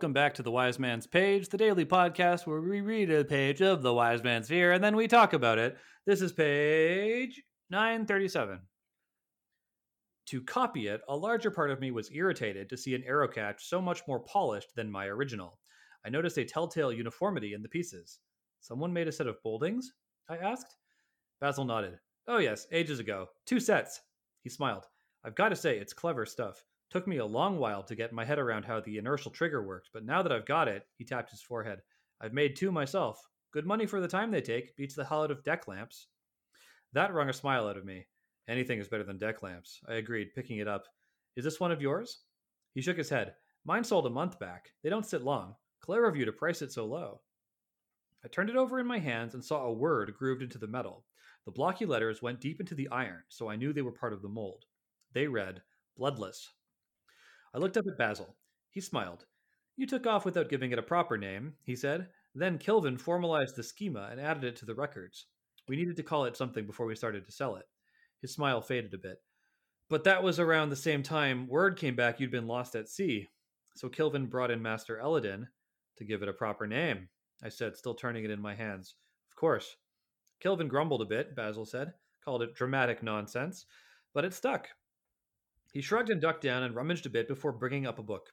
Welcome back to the Wise Man's Page, the daily podcast where we read a page of the Wise Man's Fear and then we talk about it. This is page 937. To copy it, a larger part of me was irritated to see an arrow catch so much more polished than my original. I noticed a telltale uniformity in the pieces. Someone made a set of Boldings? I asked. Basil nodded. Oh, yes, ages ago. Two sets. He smiled. I've got to say, it's clever stuff. Took me a long while to get my head around how the inertial trigger worked, but now that I've got it, he tapped his forehead. I've made two myself. Good money for the time they take, beats the hell out of deck lamps. That wrung a smile out of me. Anything is better than deck lamps, I agreed, picking it up. Is this one of yours? He shook his head. Mine sold a month back. They don't sit long. Clever of you to price it so low. I turned it over in my hands and saw a word grooved into the metal. The blocky letters went deep into the iron, so I knew they were part of the mold. They read, Bloodless. I looked up at Basil. He smiled. You took off without giving it a proper name, he said. Then Kilvin formalized the schema and added it to the records. We needed to call it something before we started to sell it. His smile faded a bit. But that was around the same time word came back you'd been lost at sea. So Kilvin brought in Master Elodin to give it a proper name, I said, still turning it in my hands. Of course. Kilvin grumbled a bit, Basil said, called it dramatic nonsense, but it stuck. He shrugged and ducked down and rummaged a bit before bringing up a book.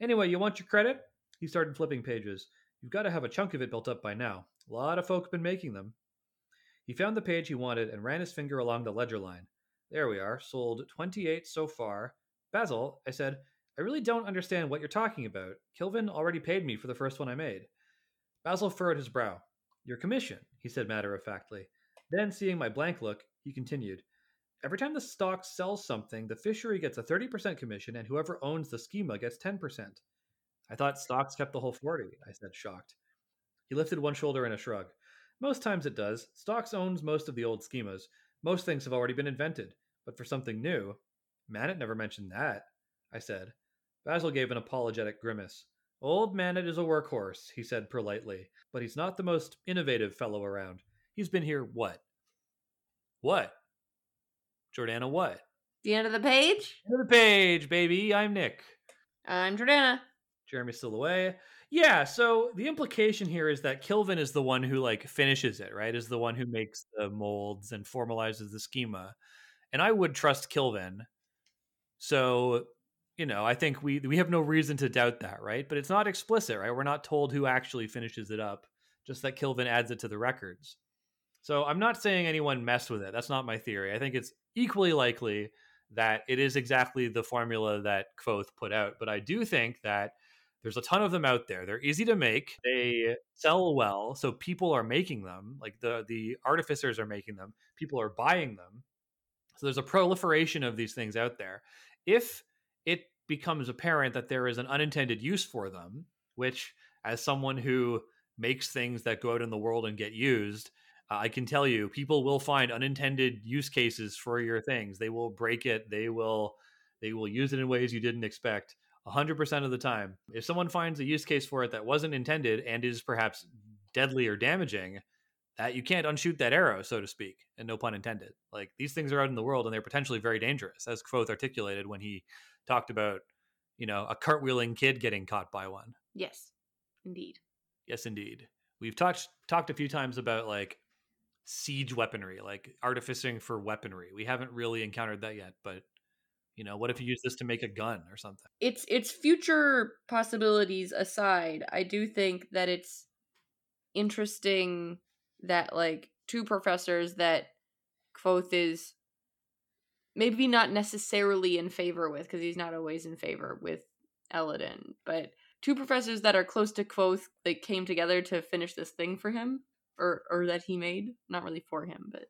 Anyway, you want your credit? He started flipping pages. You've got to have a chunk of it built up by now. A lot of folk have been making them. He found the page he wanted and ran his finger along the ledger line. There we are, sold 28 so far. Basil, I said, I really don't understand what you're talking about. Kilvin already paid me for the first one I made. Basil furrowed his brow. Your commission, he said matter of factly. Then, seeing my blank look, he continued. Every time the stock sells something, the fishery gets a 30% commission, and whoever owns the schema gets 10%. I thought stocks kept the whole 40, I said, shocked. He lifted one shoulder in a shrug. Most times it does. Stocks owns most of the old schemas. Most things have already been invented. But for something new, Manet never mentioned that, I said. Basil gave an apologetic grimace. Old Manet is a workhorse, he said politely, but he's not the most innovative fellow around. He's been here what? What? Jordana, what? The end of the page? End of the page, baby. I'm Nick. I'm Jordana. Jeremy still away. Yeah, so the implication here is that Kilvin is the one who like finishes it, right? Is the one who makes the molds and formalizes the schema. And I would trust Kilvin. So, you know, I think we we have no reason to doubt that, right? But it's not explicit, right? We're not told who actually finishes it up, just that Kilvin adds it to the records. So I'm not saying anyone messed with it. That's not my theory. I think it's equally likely that it is exactly the formula that Kvothe put out. But I do think that there's a ton of them out there. They're easy to make. They sell well, so people are making them. Like the the artificers are making them. People are buying them. So there's a proliferation of these things out there. If it becomes apparent that there is an unintended use for them, which as someone who makes things that go out in the world and get used, I can tell you, people will find unintended use cases for your things. They will break it. They will they will use it in ways you didn't expect. 100% of the time. If someone finds a use case for it that wasn't intended and is perhaps deadly or damaging, that you can't unshoot that arrow, so to speak, and no pun intended. Like these things are out in the world and they're potentially very dangerous, as Kvothe articulated when he talked about, you know, a cartwheeling kid getting caught by one. Yes, indeed. Yes, indeed. We've talked talked a few times about like siege weaponry, like artificing for weaponry. We haven't really encountered that yet, but you know, what if you use this to make a gun or something? It's it's future possibilities aside, I do think that it's interesting that like two professors that Kvothe is maybe not necessarily in favor with because he's not always in favor with Elodin, but two professors that are close to Kvothe like came together to finish this thing for him or or that he made. Not really for him, but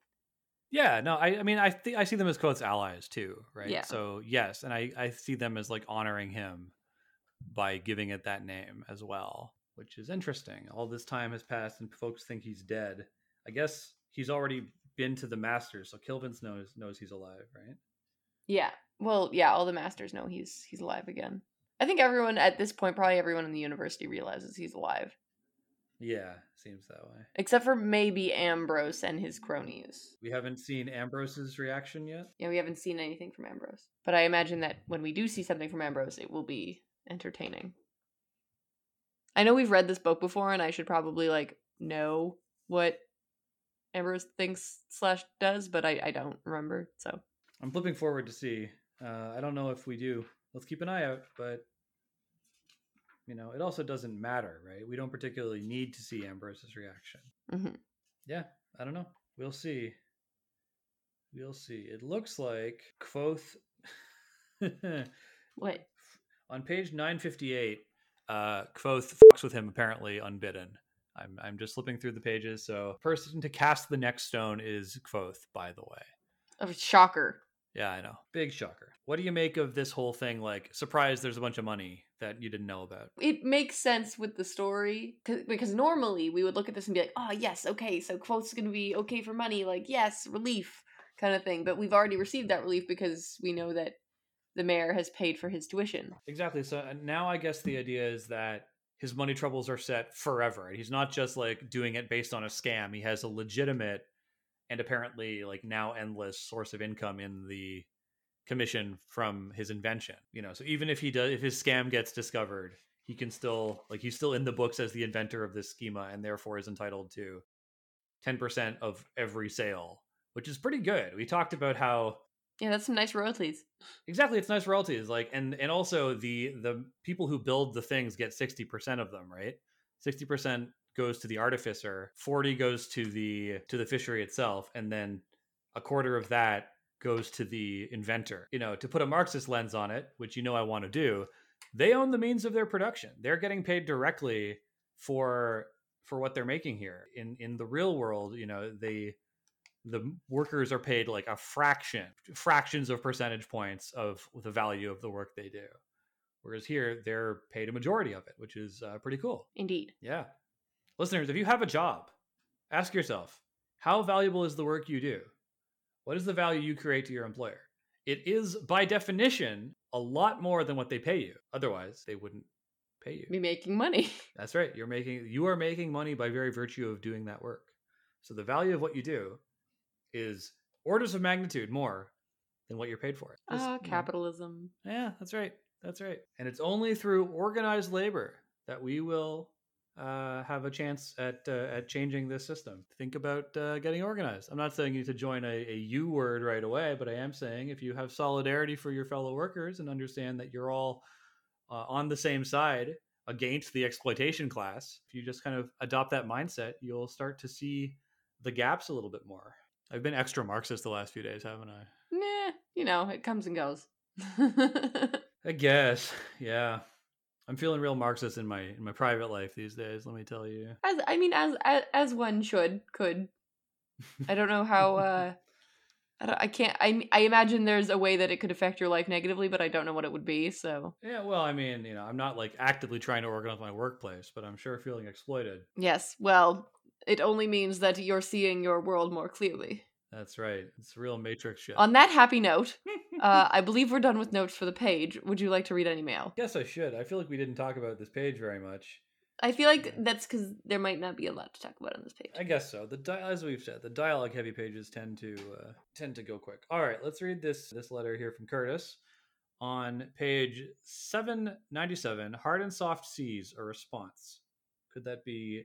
yeah, no, I, I mean, I think I see them as Kvothe's allies too, right? Yeah. So yes, and I, I see them as like honoring him by giving it that name as well, which is interesting. All this time has passed, and folks think he's dead. I guess he's already been to the Masters, so Kilvin knows knows he's alive, right? Yeah. Well, yeah, all the masters know he's he's alive again. I think everyone at this point, probably everyone in the university realizes he's alive. Yeah, seems that way. Except for maybe Ambrose and his cronies. We haven't seen Ambrose's reaction yet. Yeah, we haven't seen anything from Ambrose. But I imagine that when we do see something from Ambrose, it will be entertaining. I know we've read this book before, and I should probably like know what Ambrose thinks slash does, but I, I don't remember. So I'm flipping forward to see. Uh, I don't know if we do. Let's keep an eye out, but you know, it also doesn't matter, right? We don't particularly need to see Ambrose's reaction. Mhm. Yeah, I don't know. We'll see. We'll see. It looks like Kvothe what? on page 958. Uh, Kvothe fucks with him apparently unbidden. I'm I'm just flipping through the pages. So, person to cast the next stone is Kvothe, by the way. A shocker. Yeah, I know. Big shocker. What do you make of this whole thing? Like, surprise, there's a bunch of money that you didn't know about. It makes sense with the story because normally we would look at this and be like, "Oh yes, okay, so Kvothe's gonna be okay for money, like yes, relief kind of thing." But we've already received that relief because we know that the mayor has paid for his tuition. Exactly. So uh, now I guess the idea is that his money troubles are set forever. He's not just like doing it based on a scam. He has a legitimate and apparently like now endless source of income in the commission from his invention. You know, so even if he does if his scam gets discovered, he can still like he's still in the books as the inventor of this schema and therefore is entitled to 10% of every sale, which is pretty good. We talked about how Yeah, that's some nice royalties. Exactly, it's nice royalties. Like, and and also the the people who build the things get sixty percent of them, right? Sixty percent goes to the artificer, forty goes to the to the fishery itself, and then a quarter of that goes to the inventor. You know, to put a Marxist lens on it, which you know I want to do, they own the means of their production. They're getting paid directly for for what they're making here. In in the real world, you know, they the workers are paid like a fraction fractions of percentage points of the value of the work they do whereas here they're paid a majority of it which is uh, pretty cool Indeed. yeah listeners if you have a job ask yourself how valuable is the work you do what is the value you create to your employer it is by definition a lot more than what they pay you otherwise they wouldn't pay you Be making money. that's right. You're making you are making money by very virtue of doing that work. So the value of what you do is orders of magnitude more than what you're paid for. Ah, you know, capitalism. yeah, that's right. That's right. And it's only through organized labor that we will uh, have a chance at uh, at changing this system. Think about uh, getting organized. I'm not saying you need to join a, a U word right away, but I am saying if you have solidarity for your fellow workers and understand that you're all uh, on the same side against the exploitation class, if you just kind of adopt that mindset, you'll start to see the gaps a little bit more. I've been extra Marxist the last few days, haven't I? Nah, you know, it comes and goes. I guess, yeah. I'm feeling real Marxist in my in my private life these days. Let me tell you. as I mean, as as, as one should could. I don't know how. uh I. I can't. I I imagine there's a way that it could affect your life negatively, but I don't know what it would be. So Yeah, well, I mean, you know, I'm not like actively trying to organize my workplace, but I'm sure feeling exploited. yes, well, it only means that you're seeing your world more clearly. That's right. It's real matrix shit. On that happy note, uh, I believe we're done with notes for the page. Would you like to read any mail? Yes, I should. I feel like we didn't talk about this page very much. I feel like that's because there might not be a lot to talk about on this page. I guess so. The di- as we've said, the dialogue heavy pages tend to uh, tend to go quick. All right, let's read this this letter here from Curtis on page 797. Hard and soft seas a response. Could that be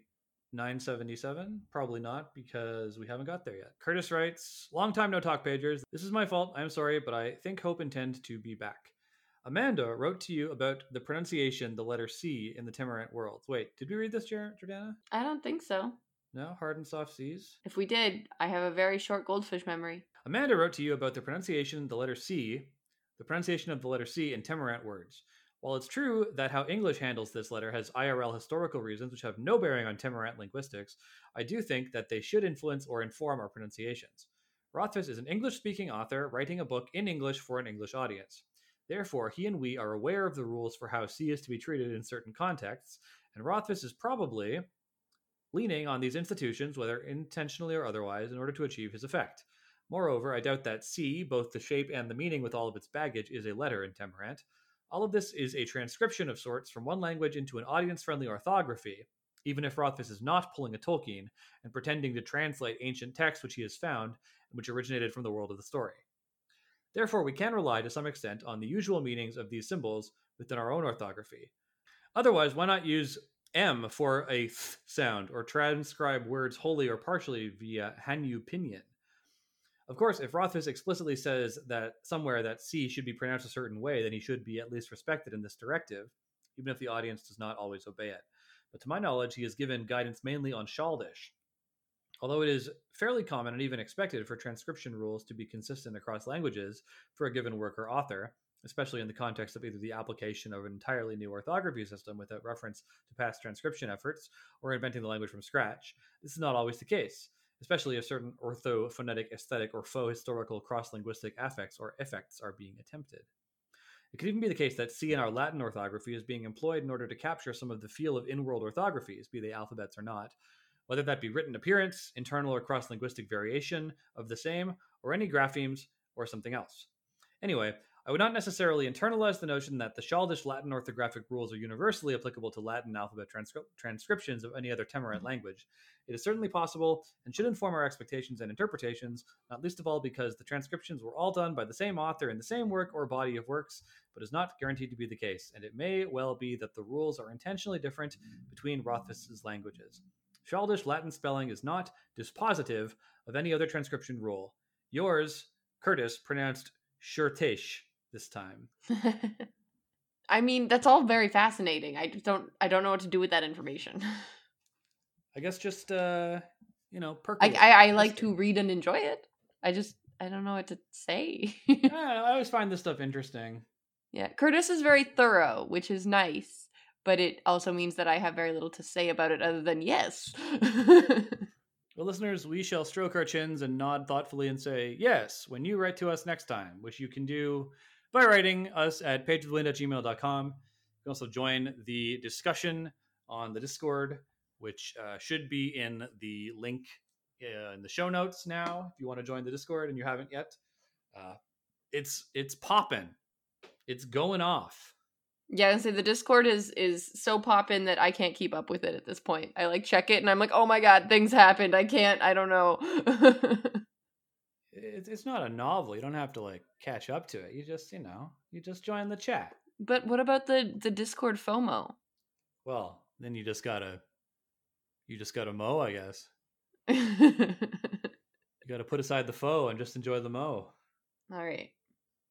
977? Probably not because we haven't got there yet. Curtis writes, "Long time no talk pagers. This is my fault. I'm sorry, but I think hope intend to be back." Amanda wrote to you about the pronunciation the letter C in the Temerant worlds. Wait, did we read this, Jordana? I don't think so. No, hard and soft seas. If we did, I have a very short goldfish memory. Amanda wrote to you about the pronunciation the letter C, the pronunciation of the letter C in Temerant words. While it's true that how English handles this letter has IRL historical reasons which have no bearing on Temerant linguistics, I do think that they should influence or inform our pronunciations. Rothfuss is an English speaking author writing a book in English for an English audience. Therefore, he and we are aware of the rules for how C is to be treated in certain contexts, and Rothfuss is probably leaning on these institutions, whether intentionally or otherwise, in order to achieve his effect. Moreover, I doubt that C, both the shape and the meaning with all of its baggage, is a letter in Temerant. All of this is a transcription of sorts from one language into an audience friendly orthography, even if Rothfuss is not pulling a Tolkien and pretending to translate ancient texts which he has found and which originated from the world of the story. Therefore, we can rely to some extent on the usual meanings of these symbols within our own orthography. Otherwise, why not use M for a th sound or transcribe words wholly or partially via Hanyu pinyin. Of course, if Rothfuss explicitly says that somewhere that C should be pronounced a certain way, then he should be at least respected in this directive, even if the audience does not always obey it. But to my knowledge, he has given guidance mainly on Cealdish. Although it is fairly common and even expected for transcription rules to be consistent across languages for a given work or author, especially in the context of either the application of an entirely new orthography system without reference to past transcription efforts or inventing the language from scratch, this is not always the case, especially if certain orthophonetic, aesthetic, or faux historical cross linguistic affects or effects are being attempted. It could even be the case that C in our Latin orthography is being employed in order to capture some of the feel of in world orthographies, be they alphabets or not, whether that be written appearance, internal or cross linguistic variation of the same, or any graphemes, or something else. Anyway, I would not necessarily internalize the notion that the Cealdish Latin orthographic rules are universally applicable to Latin alphabet transcri- transcriptions of any other Temerant mm-hmm. language. It is certainly possible and should inform our expectations and interpretations, not least of all because the transcriptions were all done by the same author in the same work or body of works, but is not guaranteed to be the case, and it may well be that the rules are intentionally different between Rothfuss's languages. Cealdish Latin spelling is not dispositive of any other transcription rule. Yours, Curtis, pronounced Shurtish this time. I mean, that's all very fascinating. I don't I don't know what to do with that information. I guess just uh, you know, I. I, I like to read and enjoy it. I just I don't know what to say. Yeah, I always find this stuff interesting. yeah, Curtis is very thorough, which is nice, but it also means that I have very little to say about it other than yes. Well, listeners, we shall stroke our chins and nod thoughtfully and say yes when you write to us next time, which you can do by writing us at pageofthewind at. You can also join the discussion on the Discord, which uh, should be in the link uh, in the show notes now. If you want to join the Discord and you haven't yet, uh, it's it's popping, it's going off. yeah, and say the Discord is is so popping that I can't keep up with it at this point. I like check it and I'm like, oh my god, things happened. I can't. I don't know. It's it's not a novel. You don't have to like catch up to it. You just you know you just join the chat. but what about the the Discord FOMO? Well, then you just gotta you just gotta mow, I guess. You gotta put aside the foe and just enjoy the mow. All right.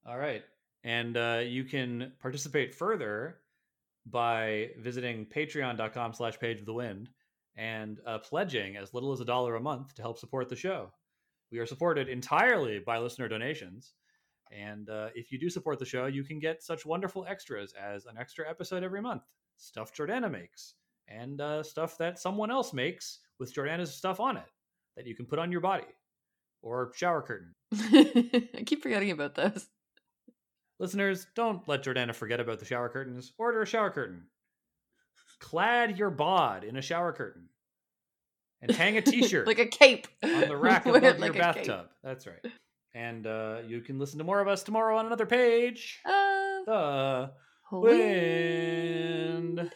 All right, And uh, you can participate further by visiting patreon.com slash page of the wind and uh, pledging as little as a dollar a month to help support the show. We are supported entirely by listener donations. And uh, if you do support the show, you can get such wonderful extras as an extra episode every month, stuff Jordana makes, and uh, stuff that someone else makes with Jordana's stuff on it that you can put on your body or shower curtain. I keep forgetting about those. Listeners, don't let Jordana forget about the shower curtains. Order a shower curtain. Clad your bod in a shower curtain. And hang a t shirt like a cape on the rack above like your bathtub. That's right. And uh, you can listen to more of us tomorrow on another page. Uh, The wind. wind.